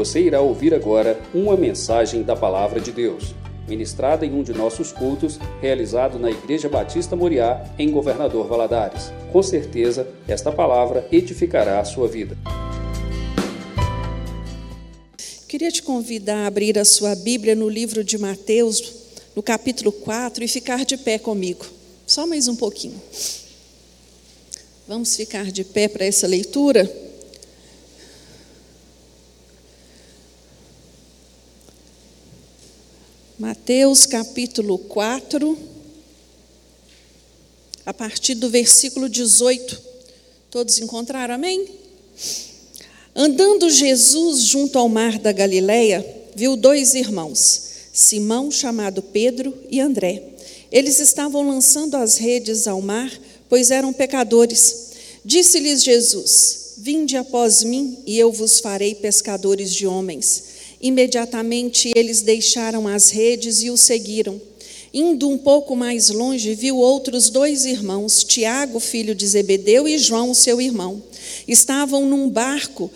Você irá ouvir agora uma mensagem da Palavra de Deus, ministrada em um de nossos cultos, realizado na Igreja Batista Moriá, em Governador Valadares. Com certeza, esta palavra edificará a sua vida. Queria te convidar a abrir a sua Bíblia no livro de Mateus, no capítulo 4, e ficar de pé comigo. Só mais um pouquinho. Vamos ficar de pé para essa leitura? Mateus capítulo 4, a partir do versículo 18. Todos encontraram, amém? Andando Jesus junto ao mar da Galileia, viu dois irmãos, Simão, chamado Pedro, e André. Eles estavam lançando as redes ao mar, pois eram pecadores. Disse-lhes Jesus: Vinde após mim, e eu vos farei pescadores de homens. Imediatamente eles deixaram as redes e o seguiram. Indo um pouco mais longe, viu outros dois irmãos, Tiago, filho de Zebedeu, e João, seu irmão. Estavam num barco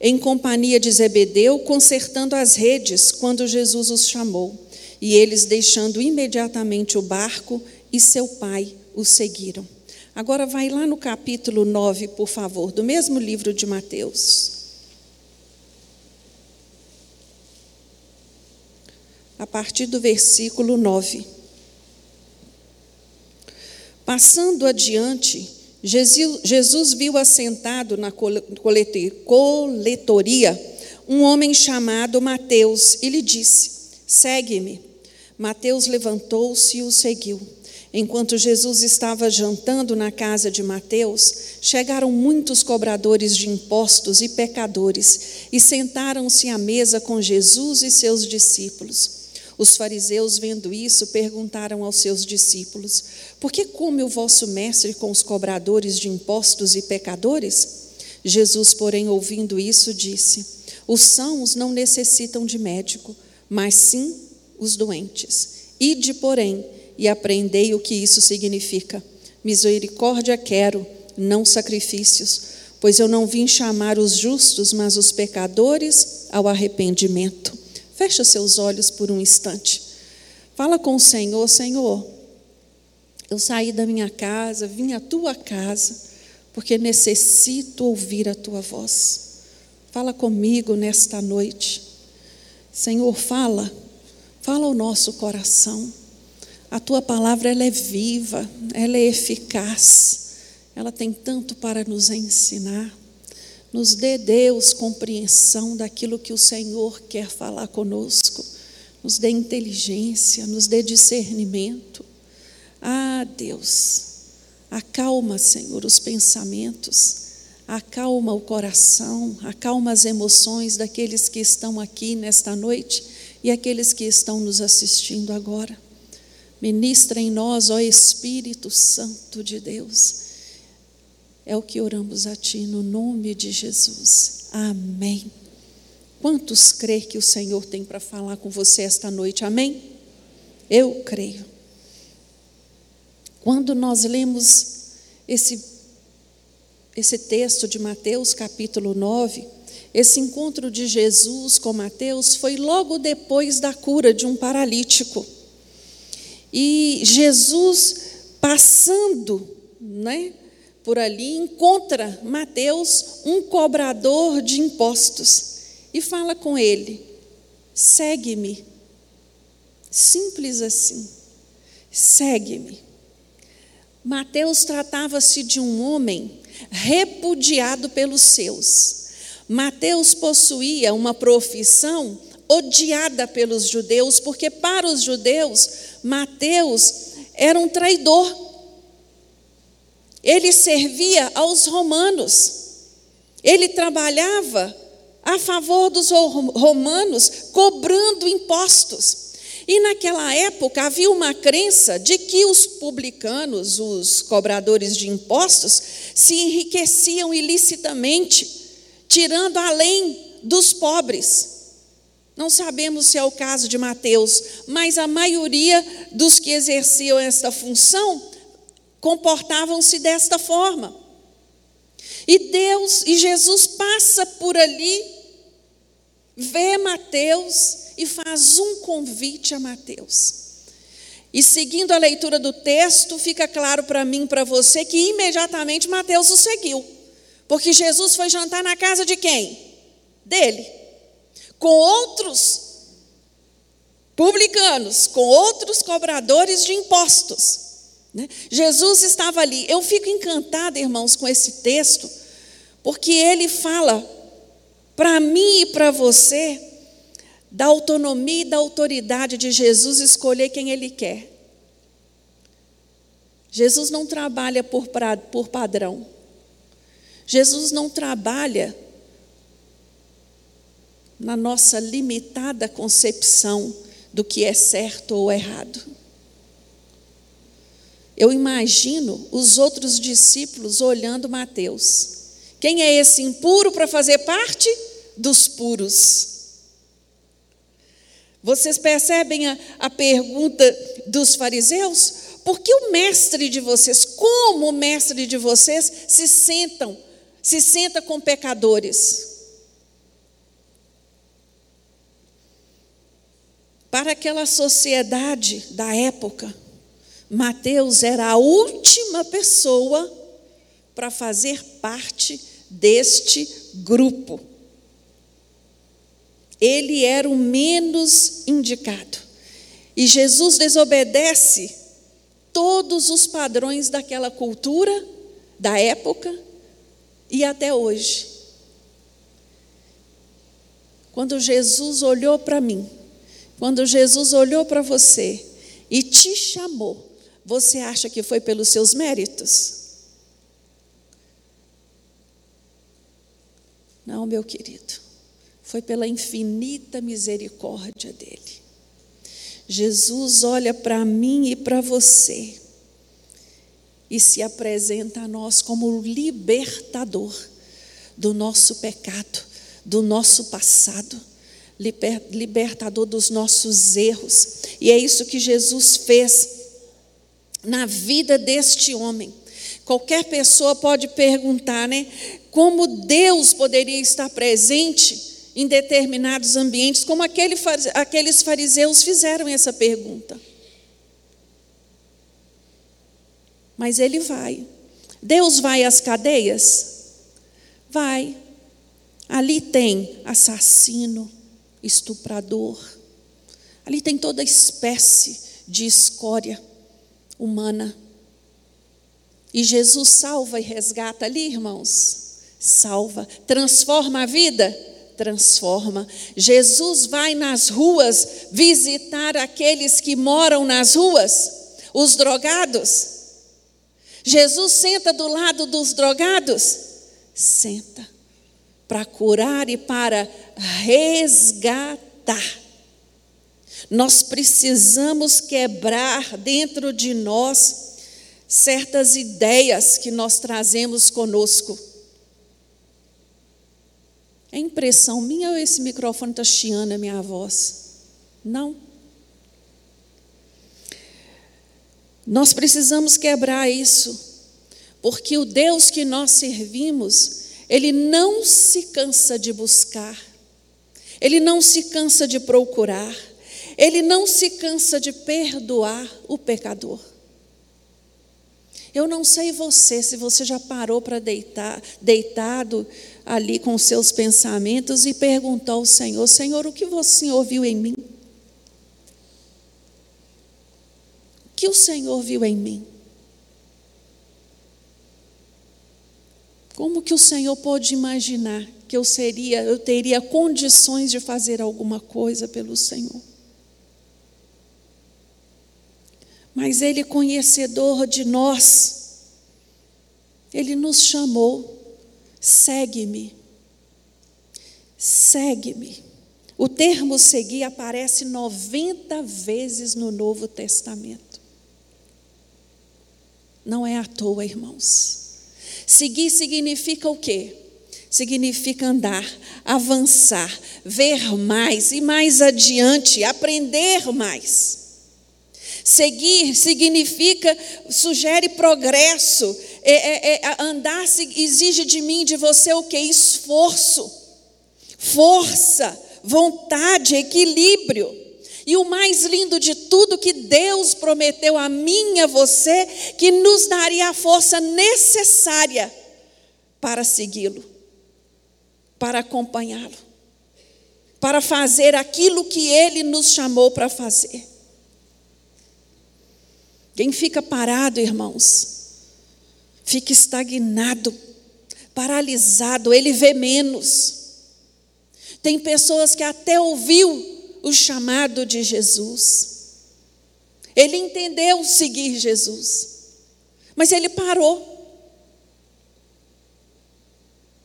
em companhia de Zebedeu, consertando as redes, quando Jesus os chamou. E eles, deixando imediatamente o barco e seu pai, o seguiram. Agora vai lá no capítulo 9, por favor, do mesmo livro de Mateus. A partir do versículo 9. Passando adiante, Jesus viu assentado na coletoria um homem chamado Mateus e lhe disse: Segue-me. Mateus levantou-se e o seguiu. Enquanto Jesus estava jantando na casa de Mateus, chegaram muitos cobradores de impostos e pecadores e sentaram-se à mesa com Jesus e seus discípulos. Os fariseus, vendo isso, perguntaram aos seus discípulos: Por que come o vosso mestre com os cobradores de impostos e pecadores? Jesus, porém, ouvindo isso, disse: Os sãos não necessitam de médico, mas sim os doentes. Ide, porém, e aprendei o que isso significa. Misericórdia quero, não sacrifícios, pois eu não vim chamar os justos, mas os pecadores ao arrependimento. Fecha seus olhos por um instante. Fala com o Senhor, Senhor. Eu saí da minha casa, vim à tua casa, porque necessito ouvir a tua voz. Fala comigo nesta noite. Senhor, fala. Fala ao nosso coração. A tua palavra ela é viva, ela é eficaz. Ela tem tanto para nos ensinar. Nos dê, Deus, compreensão daquilo que o Senhor quer falar conosco. Nos dê inteligência, nos dê discernimento. Ah, Deus, acalma, Senhor, os pensamentos, acalma o coração, acalma as emoções daqueles que estão aqui nesta noite e aqueles que estão nos assistindo agora. Ministra em nós, ó Espírito Santo de Deus é o que oramos a Ti no nome de Jesus. Amém. Quantos crê que o Senhor tem para falar com você esta noite? Amém? Eu creio. Quando nós lemos esse, esse texto de Mateus, capítulo 9, esse encontro de Jesus com Mateus foi logo depois da cura de um paralítico. E Jesus passando, né? Por ali, encontra Mateus, um cobrador de impostos, e fala com ele: segue-me. Simples assim. Segue-me. Mateus tratava-se de um homem repudiado pelos seus. Mateus possuía uma profissão odiada pelos judeus, porque para os judeus, Mateus era um traidor. Ele servia aos romanos. Ele trabalhava a favor dos romanos, cobrando impostos. E naquela época havia uma crença de que os publicanos, os cobradores de impostos, se enriqueciam ilicitamente, tirando além dos pobres. Não sabemos se é o caso de Mateus, mas a maioria dos que exerciam esta função comportavam-se desta forma. E Deus e Jesus passa por ali vê Mateus e faz um convite a Mateus. E seguindo a leitura do texto, fica claro para mim para você que imediatamente Mateus o seguiu. Porque Jesus foi jantar na casa de quem? Dele. Com outros publicanos, com outros cobradores de impostos. Né? Jesus estava ali. Eu fico encantada, irmãos, com esse texto, porque ele fala para mim e para você da autonomia e da autoridade de Jesus escolher quem ele quer. Jesus não trabalha por, por padrão. Jesus não trabalha na nossa limitada concepção do que é certo ou errado. Eu imagino os outros discípulos olhando Mateus. Quem é esse impuro para fazer parte dos puros? Vocês percebem a, a pergunta dos fariseus? Por que o mestre de vocês, como o mestre de vocês, se sentam, se senta com pecadores? Para aquela sociedade da época, Mateus era a última pessoa para fazer parte deste grupo. Ele era o menos indicado. E Jesus desobedece todos os padrões daquela cultura, da época e até hoje. Quando Jesus olhou para mim, quando Jesus olhou para você e te chamou, você acha que foi pelos seus méritos? Não, meu querido foi pela infinita misericórdia dele. Jesus olha para mim e para você e se apresenta a nós como libertador do nosso pecado, do nosso passado, libertador dos nossos erros. E é isso que Jesus fez na vida deste homem. Qualquer pessoa pode perguntar, né? Como Deus poderia estar presente em determinados ambientes, como aquele, aqueles fariseus fizeram essa pergunta. Mas ele vai. Deus vai às cadeias? Vai. Ali tem assassino, estuprador. Ali tem toda espécie de escória humana. E Jesus salva e resgata ali, irmãos. Salva, transforma a vida transforma. Jesus vai nas ruas visitar aqueles que moram nas ruas, os drogados. Jesus senta do lado dos drogados, senta para curar e para resgatar. Nós precisamos quebrar dentro de nós certas ideias que nós trazemos conosco. É impressão minha ou esse microfone está chiando a minha voz? Não. Nós precisamos quebrar isso, porque o Deus que nós servimos, Ele não se cansa de buscar, Ele não se cansa de procurar, Ele não se cansa de perdoar o pecador. Eu não sei você, se você já parou para deitar, deitado ali com seus pensamentos e perguntou ao Senhor: Senhor, o que o Senhor viu em mim? O que o Senhor viu em mim? Como que o Senhor pode imaginar que eu seria, eu teria condições de fazer alguma coisa pelo Senhor? Mas Ele, conhecedor de nós, Ele nos chamou Segue-me. Segue-me. O termo seguir aparece 90 vezes no Novo Testamento. Não é à toa, irmãos. Seguir significa o quê? Significa andar, avançar, ver mais e mais adiante, aprender mais. Seguir significa, sugere progresso, é, é, é, andar exige de mim, de você o que? Esforço, força, vontade, equilíbrio. E o mais lindo de tudo que Deus prometeu a mim e a você, que nos daria a força necessária para segui-lo, para acompanhá-lo, para fazer aquilo que ele nos chamou para fazer. Quem fica parado, irmãos, fica estagnado, paralisado, ele vê menos. Tem pessoas que até ouviu o chamado de Jesus. Ele entendeu seguir Jesus, mas ele parou.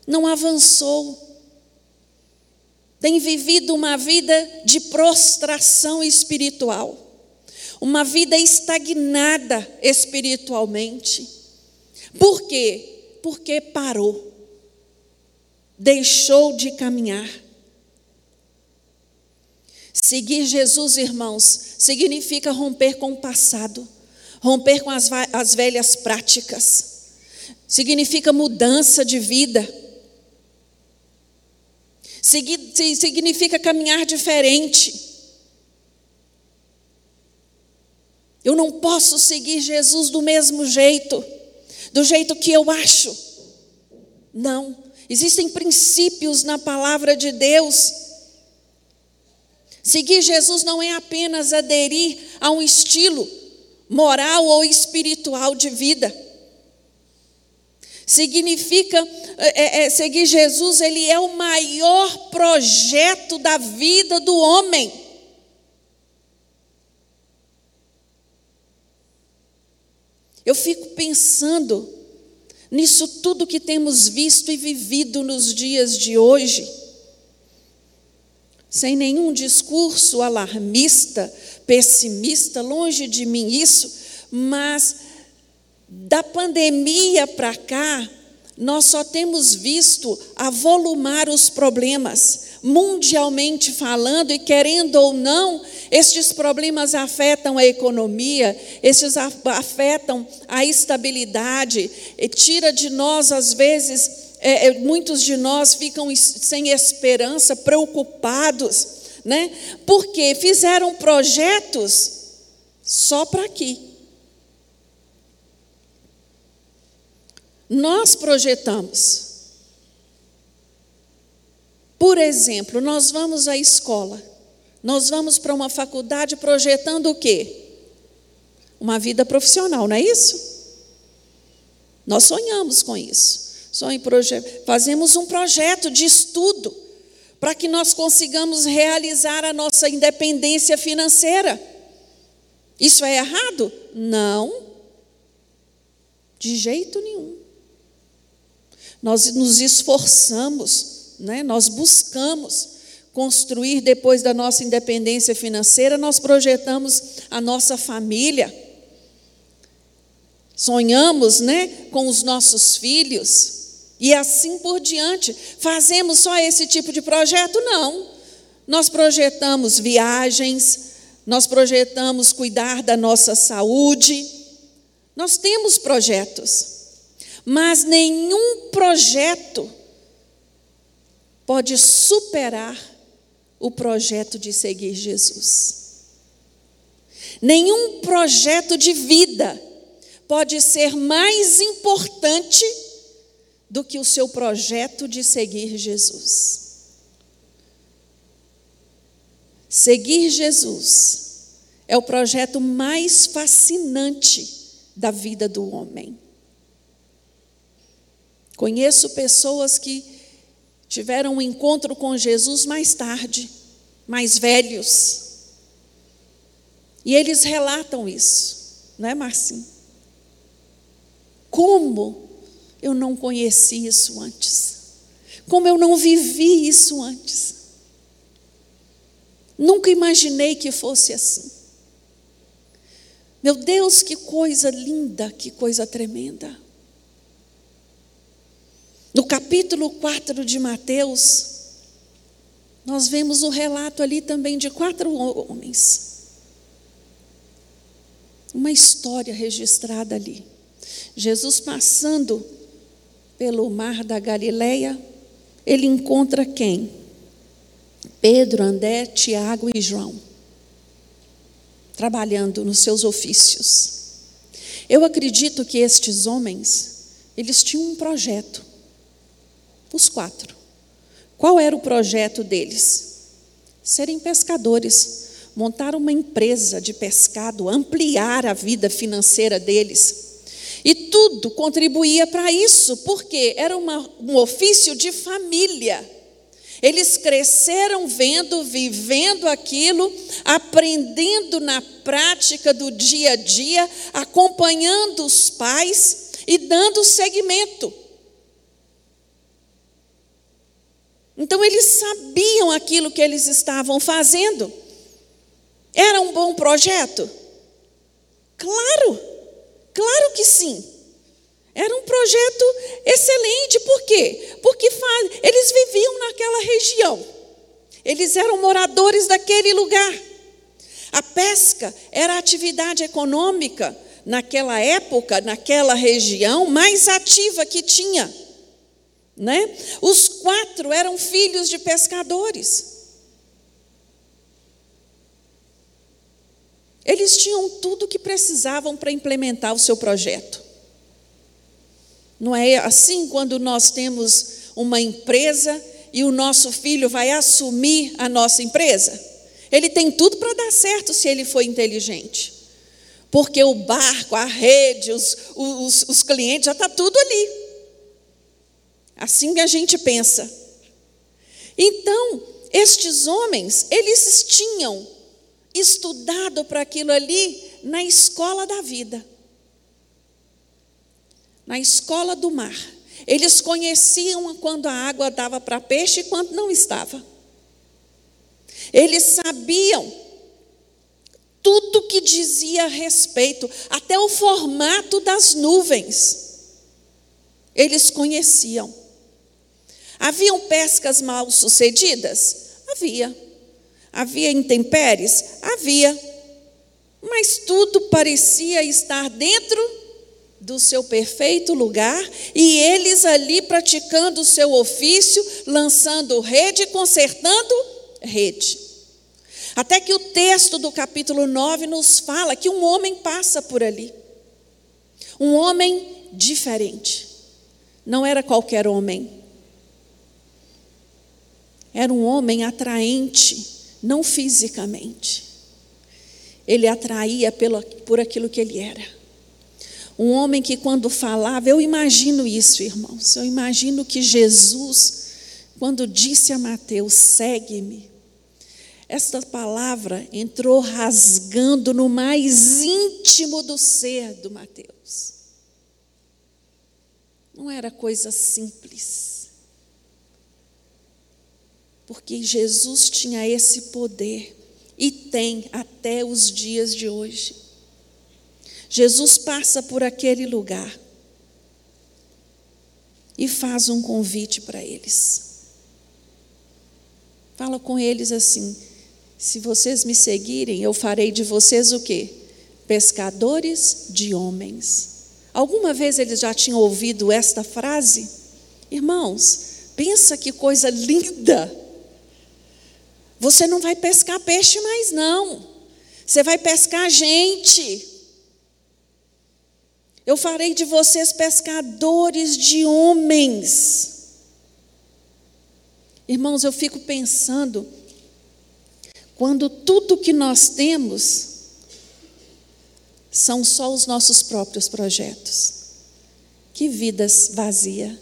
Não avançou. Tem vivido uma vida de prostração espiritual, uma vida estagnada espiritualmente. Por quê? Porque parou, deixou de caminhar. Seguir Jesus, irmãos, significa romper com o passado, romper com as, as velhas práticas, significa mudança de vida, significa caminhar diferente. Eu não posso seguir Jesus do mesmo jeito, do jeito que eu acho. Não, existem princípios na palavra de Deus Seguir Jesus não é apenas aderir a um estilo moral ou espiritual de vida. Significa, é, é, seguir Jesus, ele é o maior projeto da vida do homem. Eu fico pensando nisso tudo que temos visto e vivido nos dias de hoje sem nenhum discurso alarmista, pessimista, longe de mim isso, mas da pandemia para cá, nós só temos visto avolumar os problemas, mundialmente falando, e querendo ou não, estes problemas afetam a economia, estes afetam a estabilidade, tira de nós, às vezes, é, é, muitos de nós ficam sem esperança, preocupados, né? Porque fizeram projetos só para aqui. Nós projetamos. Por exemplo, nós vamos à escola, nós vamos para uma faculdade projetando o quê? Uma vida profissional, não é isso? Nós sonhamos com isso. Fazemos um projeto de estudo para que nós consigamos realizar a nossa independência financeira. Isso é errado? Não. De jeito nenhum. Nós nos esforçamos, né? nós buscamos construir depois da nossa independência financeira, nós projetamos a nossa família. Sonhamos, né, com os nossos filhos. E assim por diante. Fazemos só esse tipo de projeto? Não. Nós projetamos viagens, nós projetamos cuidar da nossa saúde. Nós temos projetos. Mas nenhum projeto pode superar o projeto de seguir Jesus. Nenhum projeto de vida pode ser mais importante do que o seu projeto de seguir Jesus. Seguir Jesus é o projeto mais fascinante da vida do homem. Conheço pessoas que tiveram um encontro com Jesus mais tarde, mais velhos. E eles relatam isso, não é, Marcinho? Como eu não conheci isso antes. Como eu não vivi isso antes. Nunca imaginei que fosse assim. Meu Deus, que coisa linda, que coisa tremenda. No capítulo 4 de Mateus, nós vemos o relato ali também de quatro homens. Uma história registrada ali. Jesus passando pelo mar da Galileia, ele encontra quem? Pedro, André, Tiago e João, trabalhando nos seus ofícios. Eu acredito que estes homens, eles tinham um projeto, os quatro. Qual era o projeto deles? Serem pescadores, montar uma empresa de pescado, ampliar a vida financeira deles. E tudo contribuía para isso, porque era uma, um ofício de família. Eles cresceram vendo, vivendo aquilo, aprendendo na prática do dia a dia, acompanhando os pais e dando seguimento. Então eles sabiam aquilo que eles estavam fazendo. Era um bom projeto? Claro, claro que sim. Era um projeto excelente, por quê? Porque eles viviam naquela região, eles eram moradores daquele lugar. A pesca era a atividade econômica naquela época, naquela região, mais ativa que tinha. Né? Os quatro eram filhos de pescadores. Eles tinham tudo o que precisavam para implementar o seu projeto. Não é assim quando nós temos uma empresa e o nosso filho vai assumir a nossa empresa? Ele tem tudo para dar certo se ele for inteligente. Porque o barco, a rede, os, os, os clientes, já está tudo ali. Assim a gente pensa. Então, estes homens, eles tinham estudado para aquilo ali na escola da vida, na escola do mar. Eles conheciam quando a água dava para peixe e quando não estava. Eles sabiam tudo que dizia a respeito, até o formato das nuvens. Eles conheciam. Haviam pescas mal sucedidas? Havia. Havia intempéries? Havia. Mas tudo parecia estar dentro do seu perfeito lugar e eles ali praticando o seu ofício, lançando rede, consertando rede. Até que o texto do capítulo 9 nos fala que um homem passa por ali. Um homem diferente. Não era qualquer homem. Era um homem atraente não fisicamente. Ele atraía pelo, por aquilo que ele era. Um homem que, quando falava, eu imagino isso, irmãos. Eu imagino que Jesus, quando disse a Mateus: segue-me, esta palavra entrou rasgando no mais íntimo do ser do Mateus. Não era coisa simples porque Jesus tinha esse poder e tem até os dias de hoje. Jesus passa por aquele lugar e faz um convite para eles. Fala com eles assim: se vocês me seguirem, eu farei de vocês o quê? Pescadores de homens. Alguma vez eles já tinham ouvido esta frase? Irmãos, pensa que coisa linda você não vai pescar peixe mais, não. Você vai pescar gente. Eu farei de vocês pescadores de homens. Irmãos, eu fico pensando, quando tudo que nós temos são só os nossos próprios projetos. Que vidas vazia.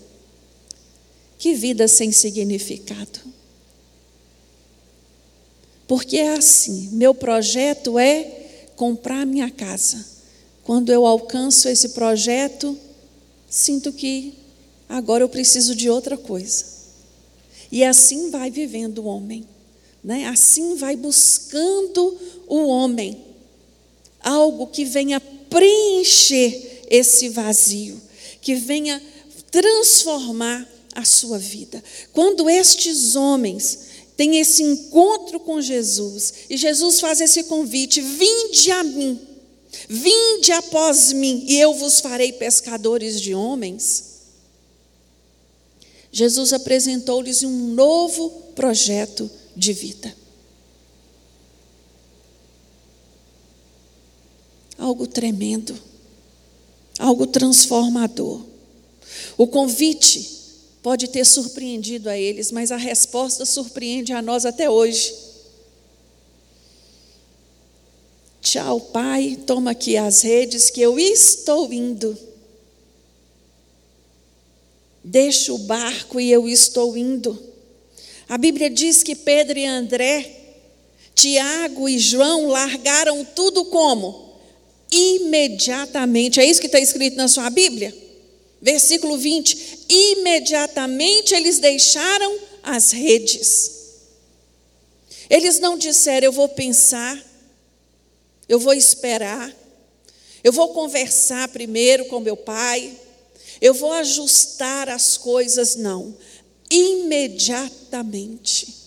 Que vida sem significado. Porque é assim: meu projeto é comprar minha casa. Quando eu alcanço esse projeto, sinto que agora eu preciso de outra coisa. E assim vai vivendo o homem, né? assim vai buscando o homem, algo que venha preencher esse vazio, que venha transformar a sua vida. Quando estes homens tem esse encontro com Jesus, e Jesus faz esse convite: vinde a mim, vinde após mim, e eu vos farei pescadores de homens. Jesus apresentou-lhes um novo projeto de vida. Algo tremendo, algo transformador. O convite pode ter surpreendido a eles, mas a resposta surpreende a nós até hoje. Tchau, pai, toma aqui as redes que eu estou indo. Deixa o barco e eu estou indo. A Bíblia diz que Pedro e André, Tiago e João largaram tudo como? Imediatamente. É isso que está escrito na sua Bíblia? Versículo 20: imediatamente eles deixaram as redes. Eles não disseram, eu vou pensar, eu vou esperar, eu vou conversar primeiro com meu pai, eu vou ajustar as coisas, não. Imediatamente.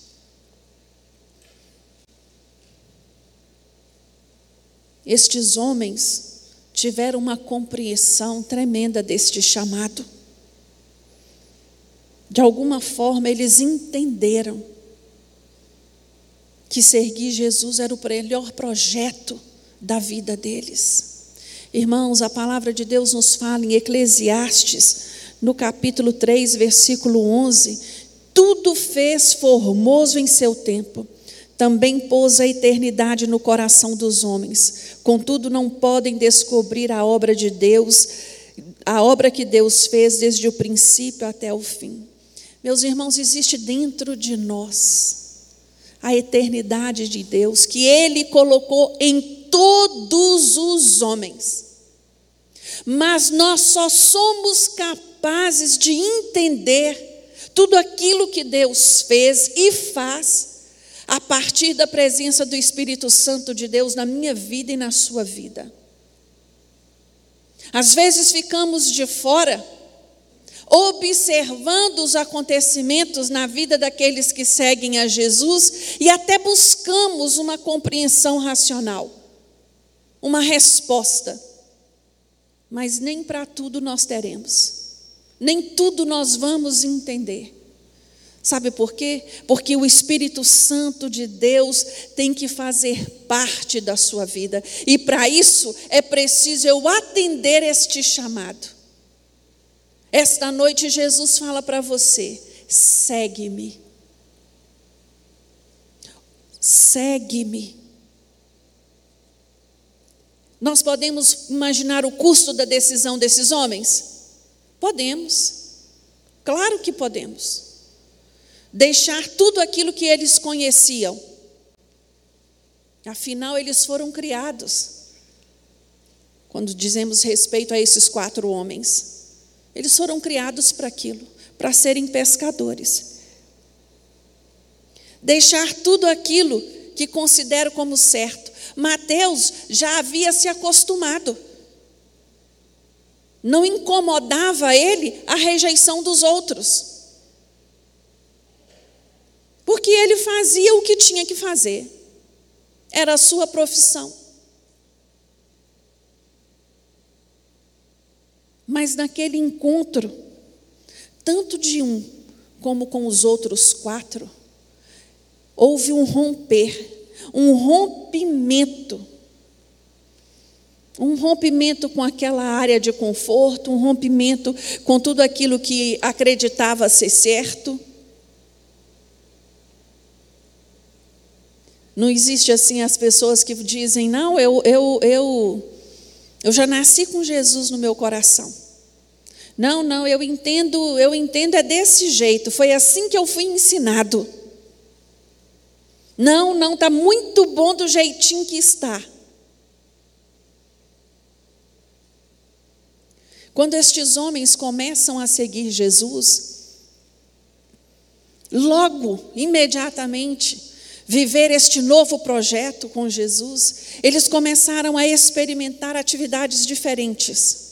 Estes homens tiveram uma compreensão tremenda deste chamado. De alguma forma, eles entenderam que seguir Jesus era o melhor projeto da vida deles. Irmãos, a palavra de Deus nos fala em Eclesiastes, no capítulo 3, versículo 11: tudo fez formoso em seu tempo também pôs a eternidade no coração dos homens. Contudo, não podem descobrir a obra de Deus, a obra que Deus fez desde o princípio até o fim. Meus irmãos, existe dentro de nós a eternidade de Deus que Ele colocou em todos os homens. Mas nós só somos capazes de entender tudo aquilo que Deus fez e faz a partir da presença do Espírito Santo de Deus na minha vida e na sua vida. Às vezes ficamos de fora, observando os acontecimentos na vida daqueles que seguem a Jesus e até buscamos uma compreensão racional, uma resposta. Mas nem para tudo nós teremos, nem tudo nós vamos entender. Sabe por quê? Porque o Espírito Santo de Deus tem que fazer parte da sua vida. E para isso é preciso eu atender este chamado. Esta noite Jesus fala para você: segue-me. Segue-me. Nós podemos imaginar o custo da decisão desses homens? Podemos. Claro que podemos deixar tudo aquilo que eles conheciam. Afinal, eles foram criados. Quando dizemos respeito a esses quatro homens, eles foram criados para aquilo, para serem pescadores. Deixar tudo aquilo que considero como certo. Mateus já havia se acostumado. Não incomodava ele a rejeição dos outros. Porque ele fazia o que tinha que fazer, era a sua profissão. Mas naquele encontro, tanto de um como com os outros quatro, houve um romper, um rompimento. Um rompimento com aquela área de conforto, um rompimento com tudo aquilo que acreditava ser certo. Não existe assim as pessoas que dizem, não, eu, eu, eu, eu já nasci com Jesus no meu coração. Não, não, eu entendo, eu entendo é desse jeito, foi assim que eu fui ensinado. Não, não, está muito bom do jeitinho que está. Quando estes homens começam a seguir Jesus, logo, imediatamente, viver este novo projeto com Jesus, eles começaram a experimentar atividades diferentes.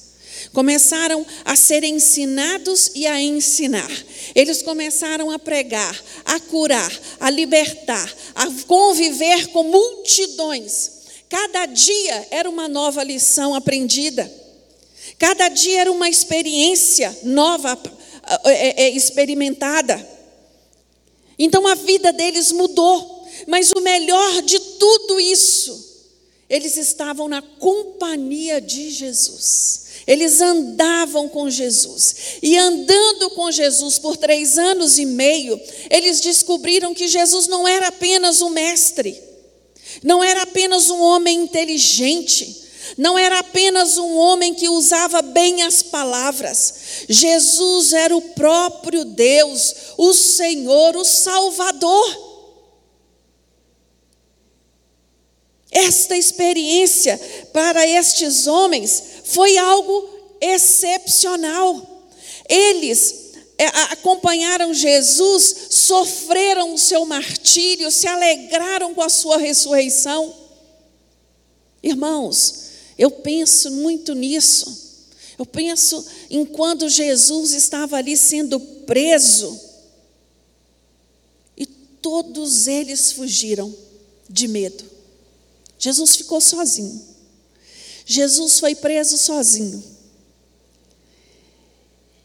Começaram a ser ensinados e a ensinar. Eles começaram a pregar, a curar, a libertar, a conviver com multidões. Cada dia era uma nova lição aprendida. Cada dia era uma experiência nova é, é, experimentada. Então a vida deles mudou, mas o melhor de tudo isso, eles estavam na companhia de Jesus. Eles andavam com Jesus. E andando com Jesus por três anos e meio, eles descobriram que Jesus não era apenas um mestre, não era apenas um homem inteligente, não era apenas um homem que usava bem as palavras. Jesus era o próprio Deus, o Senhor, o Salvador. Esta experiência para estes homens foi algo excepcional. Eles é, acompanharam Jesus, sofreram o seu martírio, se alegraram com a sua ressurreição. Irmãos, eu penso muito nisso. Eu penso em quando Jesus estava ali sendo preso e todos eles fugiram de medo. Jesus ficou sozinho. Jesus foi preso sozinho.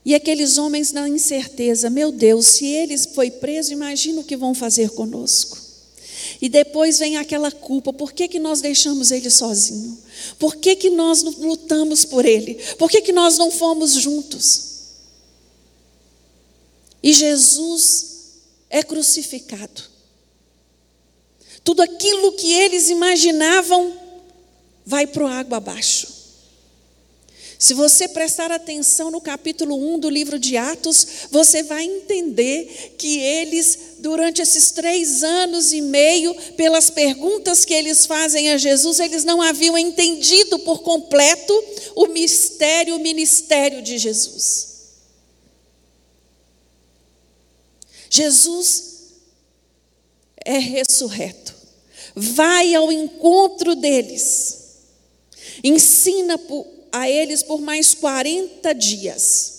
E aqueles homens na incerteza, meu Deus, se eles foi preso, imagina o que vão fazer conosco. E depois vem aquela culpa, por que, que nós deixamos ele sozinho? Por que, que nós não lutamos por ele? Por que, que nós não fomos juntos? E Jesus é crucificado. Tudo aquilo que eles imaginavam vai para o água abaixo. Se você prestar atenção no capítulo 1 do livro de Atos, você vai entender que eles, durante esses três anos e meio, pelas perguntas que eles fazem a Jesus, eles não haviam entendido por completo o mistério, o ministério de Jesus. Jesus é ressurreto vai ao encontro deles, ensina a eles por mais 40 dias,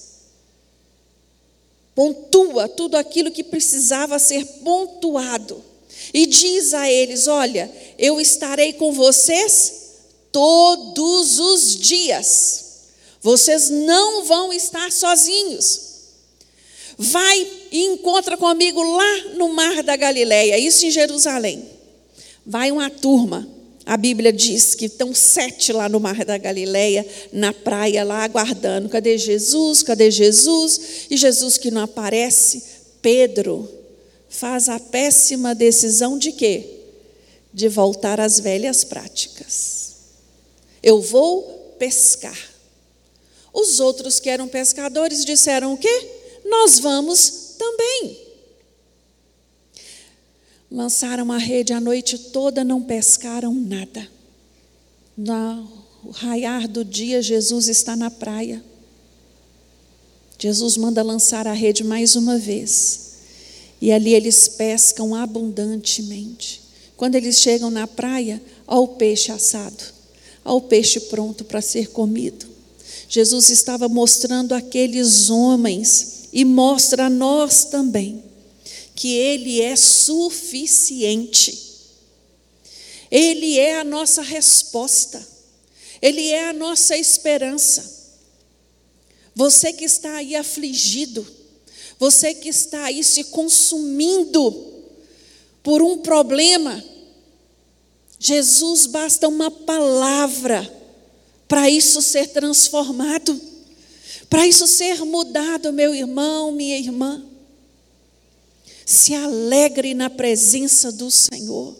pontua tudo aquilo que precisava ser pontuado, e diz a eles: Olha, eu estarei com vocês todos os dias, vocês não vão estar sozinhos. Vai e encontra comigo lá no mar da Galileia, isso em Jerusalém. Vai uma turma, a Bíblia diz que estão sete lá no Mar da Galileia, na praia lá aguardando. Cadê Jesus? Cadê Jesus? E Jesus que não aparece, Pedro faz a péssima decisão de quê? De voltar às velhas práticas. Eu vou pescar. Os outros que eram pescadores disseram o quê? Nós vamos também. Lançaram a rede a noite toda, não pescaram nada. No raiar do dia, Jesus está na praia. Jesus manda lançar a rede mais uma vez. E ali eles pescam abundantemente. Quando eles chegam na praia, ao peixe assado, ao peixe pronto para ser comido. Jesus estava mostrando aqueles homens e mostra a nós também que Ele é suficiente. Ele é a nossa resposta. Ele é a nossa esperança. Você que está aí afligido, você que está aí se consumindo por um problema, Jesus basta uma palavra para isso ser transformado, para isso ser mudado, meu irmão, minha irmã. Se alegre na presença do Senhor.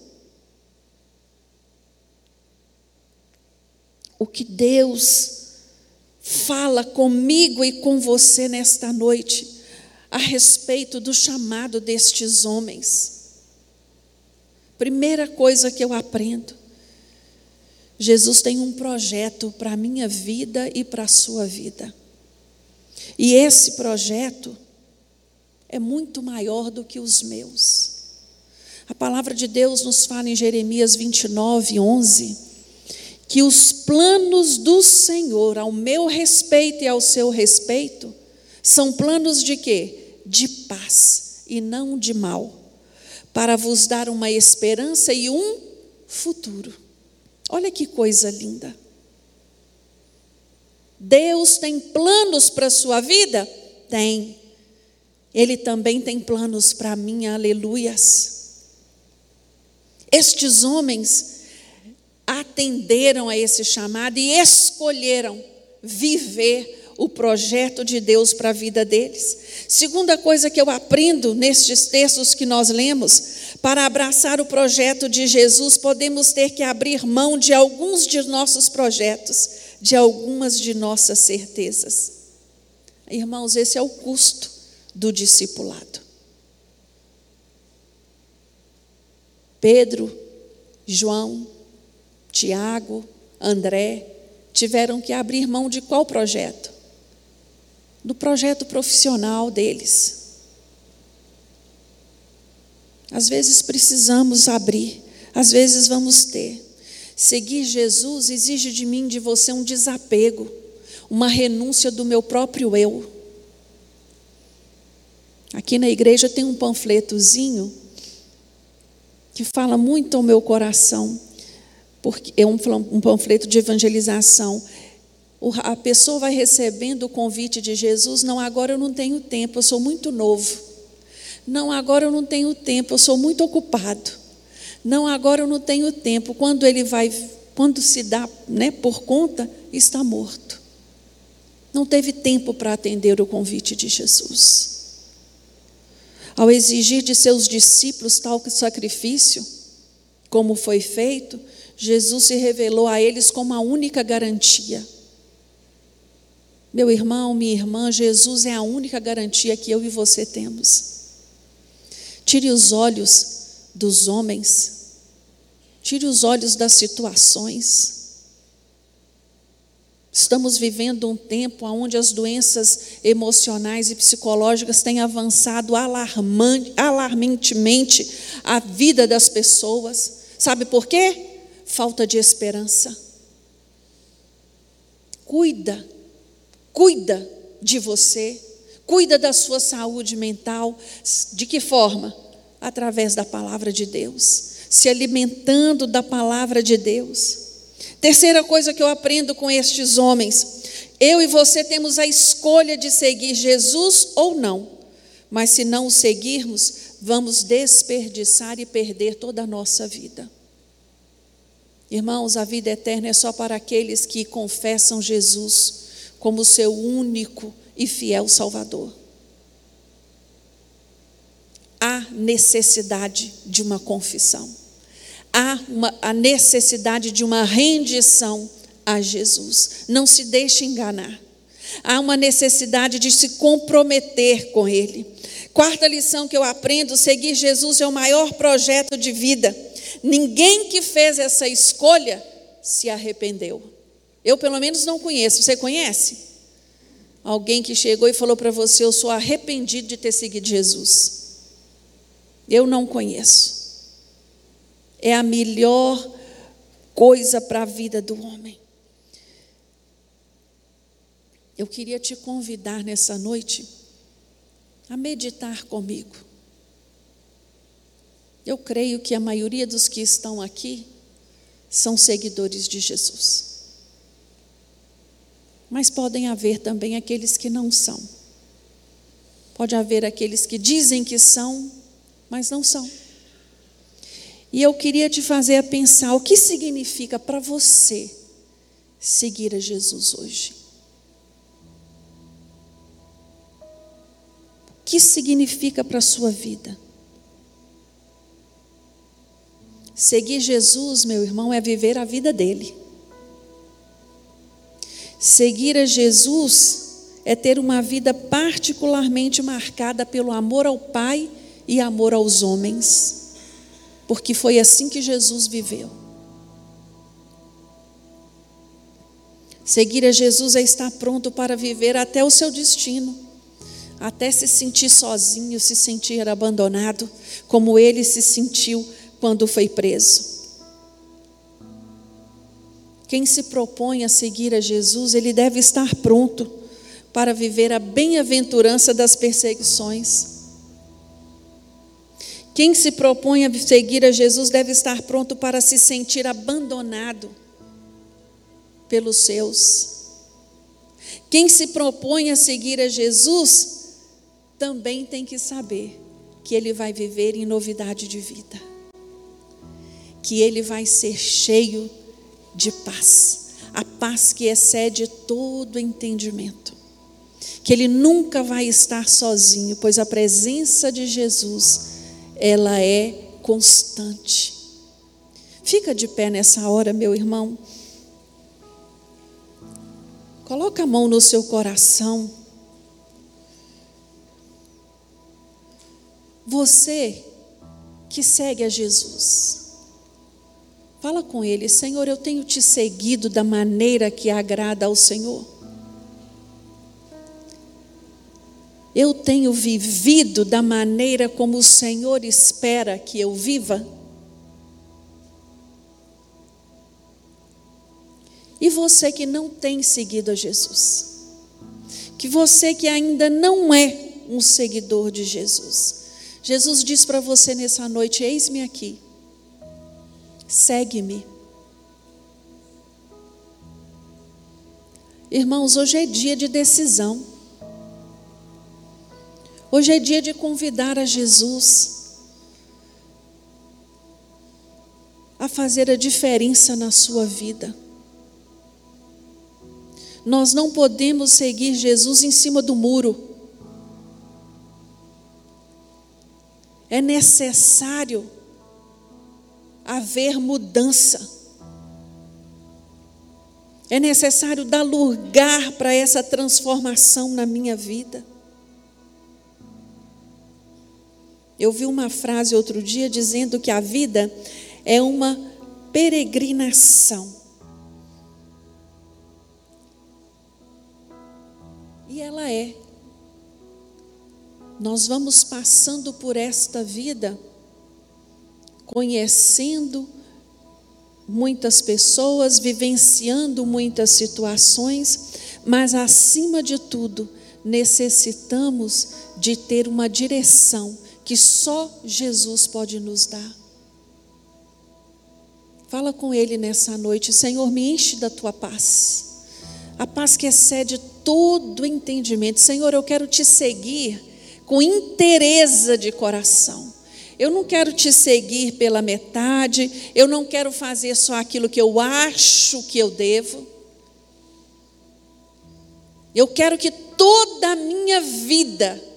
O que Deus fala comigo e com você nesta noite a respeito do chamado destes homens. Primeira coisa que eu aprendo: Jesus tem um projeto para a minha vida e para a sua vida. E esse projeto é muito maior do que os meus. A palavra de Deus nos fala em Jeremias 29, 11, que os planos do Senhor ao meu respeito e ao seu respeito são planos de quê? De paz e não de mal, para vos dar uma esperança e um futuro. Olha que coisa linda. Deus tem planos para a sua vida? Tem. Ele também tem planos para mim, aleluias. Estes homens atenderam a esse chamado e escolheram viver o projeto de Deus para a vida deles. Segunda coisa que eu aprendo nestes textos que nós lemos, para abraçar o projeto de Jesus, podemos ter que abrir mão de alguns de nossos projetos, de algumas de nossas certezas. Irmãos, esse é o custo do discipulado. Pedro, João, Tiago, André tiveram que abrir mão de qual projeto? Do projeto profissional deles. Às vezes precisamos abrir, às vezes vamos ter. Seguir Jesus exige de mim, de você, um desapego, uma renúncia do meu próprio eu. Aqui na igreja tem um panfletozinho que fala muito ao meu coração, porque é um, panfleto de evangelização. A pessoa vai recebendo o convite de Jesus, não, agora eu não tenho tempo, eu sou muito novo. Não, agora eu não tenho tempo, eu sou muito ocupado. Não, agora eu não tenho tempo. Quando ele vai, quando se dá né, por conta, está morto. Não teve tempo para atender o convite de Jesus. Ao exigir de seus discípulos tal sacrifício, como foi feito, Jesus se revelou a eles como a única garantia. Meu irmão, minha irmã, Jesus é a única garantia que eu e você temos. Tire os olhos dos homens, tire os olhos das situações. Estamos vivendo um tempo onde as doenças emocionais e psicológicas têm avançado alarmantemente a vida das pessoas. Sabe por quê? Falta de esperança. Cuida, cuida de você cuida da sua saúde mental. De que forma? Através da palavra de Deus, se alimentando da palavra de Deus. Terceira coisa que eu aprendo com estes homens: eu e você temos a escolha de seguir Jesus ou não, mas se não o seguirmos, vamos desperdiçar e perder toda a nossa vida. Irmãos, a vida eterna é só para aqueles que confessam Jesus como seu único e fiel Salvador. Há necessidade de uma confissão, há uma, a necessidade de uma rendição a Jesus. Não se deixe enganar. Há uma necessidade de se comprometer com Ele. Quarta lição que eu aprendo: seguir Jesus é o maior projeto de vida. Ninguém que fez essa escolha se arrependeu. Eu, pelo menos, não conheço. Você conhece? Alguém que chegou e falou para você: Eu sou arrependido de ter seguido Jesus. Eu não conheço. É a melhor coisa para a vida do homem. Eu queria te convidar nessa noite a meditar comigo. Eu creio que a maioria dos que estão aqui são seguidores de Jesus. Mas podem haver também aqueles que não são. Pode haver aqueles que dizem que são, mas não são. E eu queria te fazer a pensar o que significa para você seguir a Jesus hoje. O que significa para a sua vida? Seguir Jesus, meu irmão, é viver a vida dele. Seguir a Jesus é ter uma vida particularmente marcada pelo amor ao Pai e amor aos homens, porque foi assim que Jesus viveu. Seguir a Jesus é estar pronto para viver até o seu destino, até se sentir sozinho, se sentir abandonado, como ele se sentiu quando foi preso. Quem se propõe a seguir a Jesus, ele deve estar pronto para viver a bem-aventurança das perseguições. Quem se propõe a seguir a Jesus deve estar pronto para se sentir abandonado pelos seus. Quem se propõe a seguir a Jesus também tem que saber que ele vai viver em novidade de vida, que ele vai ser cheio de paz, a paz que excede todo entendimento, que ele nunca vai estar sozinho, pois a presença de Jesus, ela é constante. Fica de pé nessa hora, meu irmão. Coloca a mão no seu coração. Você que segue a Jesus, fala com Ele: Senhor, eu tenho te seguido da maneira que agrada ao Senhor. Eu tenho vivido da maneira como o Senhor espera que eu viva. E você que não tem seguido a Jesus, que você que ainda não é um seguidor de Jesus, Jesus diz para você nessa noite: Eis-me aqui, segue-me. Irmãos, hoje é dia de decisão. Hoje é dia de convidar a Jesus a fazer a diferença na sua vida. Nós não podemos seguir Jesus em cima do muro. é necessário haver mudança. É necessário dar lugar para essa transformação na minha vida. Eu vi uma frase outro dia dizendo que a vida é uma peregrinação. E ela é nós vamos passando por esta vida, conhecendo muitas pessoas, vivenciando muitas situações, mas acima de tudo, necessitamos de ter uma direção que só Jesus pode nos dar. Fala com Ele nessa noite, Senhor, me enche da tua paz, a paz que excede todo entendimento. Senhor, eu quero te seguir com interesa de coração. Eu não quero te seguir pela metade, eu não quero fazer só aquilo que eu acho que eu devo. Eu quero que toda a minha vida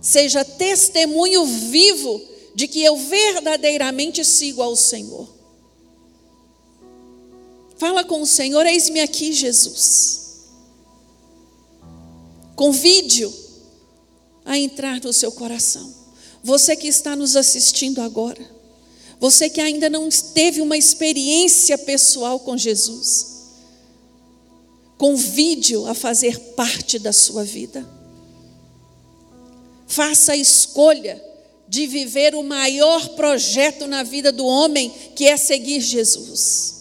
seja testemunho vivo de que eu verdadeiramente sigo ao Senhor. Fala com o Senhor, eis-me aqui, Jesus. Convide-o a entrar no seu coração. Você que está nos assistindo agora, você que ainda não teve uma experiência pessoal com Jesus, convide-o a fazer parte da sua vida. Faça a escolha de viver o maior projeto na vida do homem, que é seguir Jesus.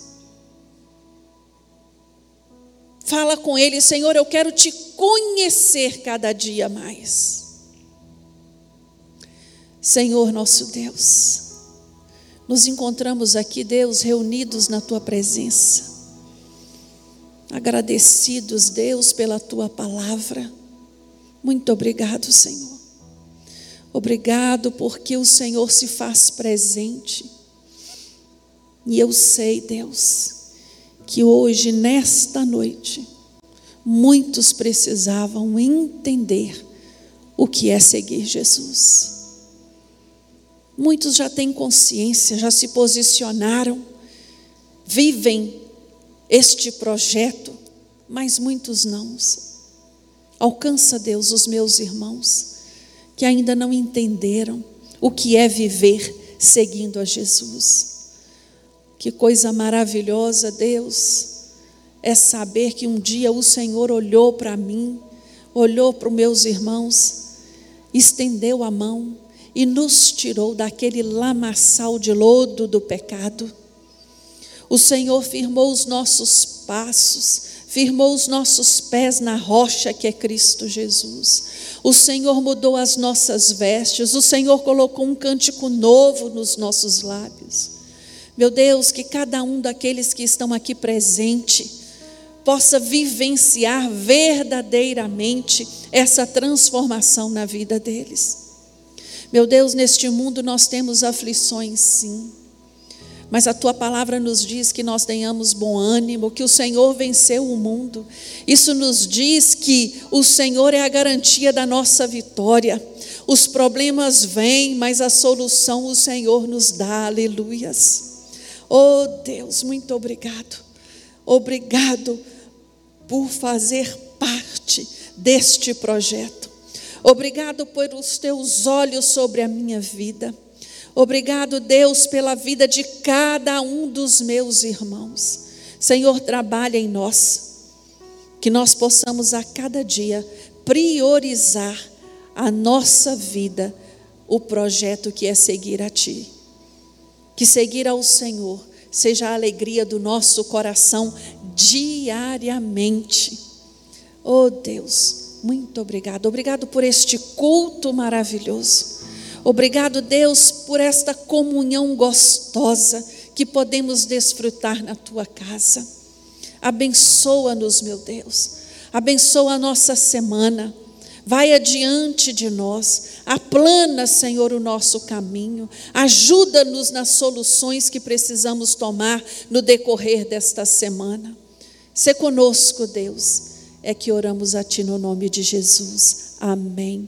Fala com ele, Senhor, eu quero te conhecer cada dia mais. Senhor nosso Deus, nos encontramos aqui, Deus, reunidos na tua presença, agradecidos, Deus, pela tua palavra. Muito obrigado, Senhor. Obrigado porque o Senhor se faz presente. E eu sei, Deus, que hoje, nesta noite, muitos precisavam entender o que é seguir Jesus. Muitos já têm consciência, já se posicionaram, vivem este projeto, mas muitos não. Alcança, Deus, os meus irmãos que ainda não entenderam o que é viver seguindo a Jesus. Que coisa maravilhosa, Deus, é saber que um dia o Senhor olhou para mim, olhou para os meus irmãos, estendeu a mão e nos tirou daquele lamaçal de lodo do pecado. O Senhor firmou os nossos passos, firmou os nossos pés na rocha que é Cristo Jesus. O Senhor mudou as nossas vestes, o Senhor colocou um cântico novo nos nossos lábios. Meu Deus, que cada um daqueles que estão aqui presente possa vivenciar verdadeiramente essa transformação na vida deles. Meu Deus, neste mundo nós temos aflições, sim. Mas a tua palavra nos diz que nós tenhamos bom ânimo, que o Senhor venceu o mundo. Isso nos diz que o Senhor é a garantia da nossa vitória. Os problemas vêm, mas a solução o Senhor nos dá. Aleluias. Oh Deus, muito obrigado. Obrigado por fazer parte deste projeto. Obrigado por os teus olhos sobre a minha vida. Obrigado, Deus, pela vida de cada um dos meus irmãos. Senhor, trabalha em nós, que nós possamos a cada dia priorizar a nossa vida, o projeto que é seguir a Ti. Que seguir ao Senhor seja a alegria do nosso coração diariamente. Oh Deus, muito obrigado. Obrigado por este culto maravilhoso. Obrigado, Deus, por esta comunhão gostosa que podemos desfrutar na tua casa. Abençoa-nos, meu Deus. Abençoa a nossa semana. Vai adiante de nós. Aplana, Senhor, o nosso caminho. Ajuda-nos nas soluções que precisamos tomar no decorrer desta semana. Se conosco, Deus. É que oramos a Ti no nome de Jesus. Amém.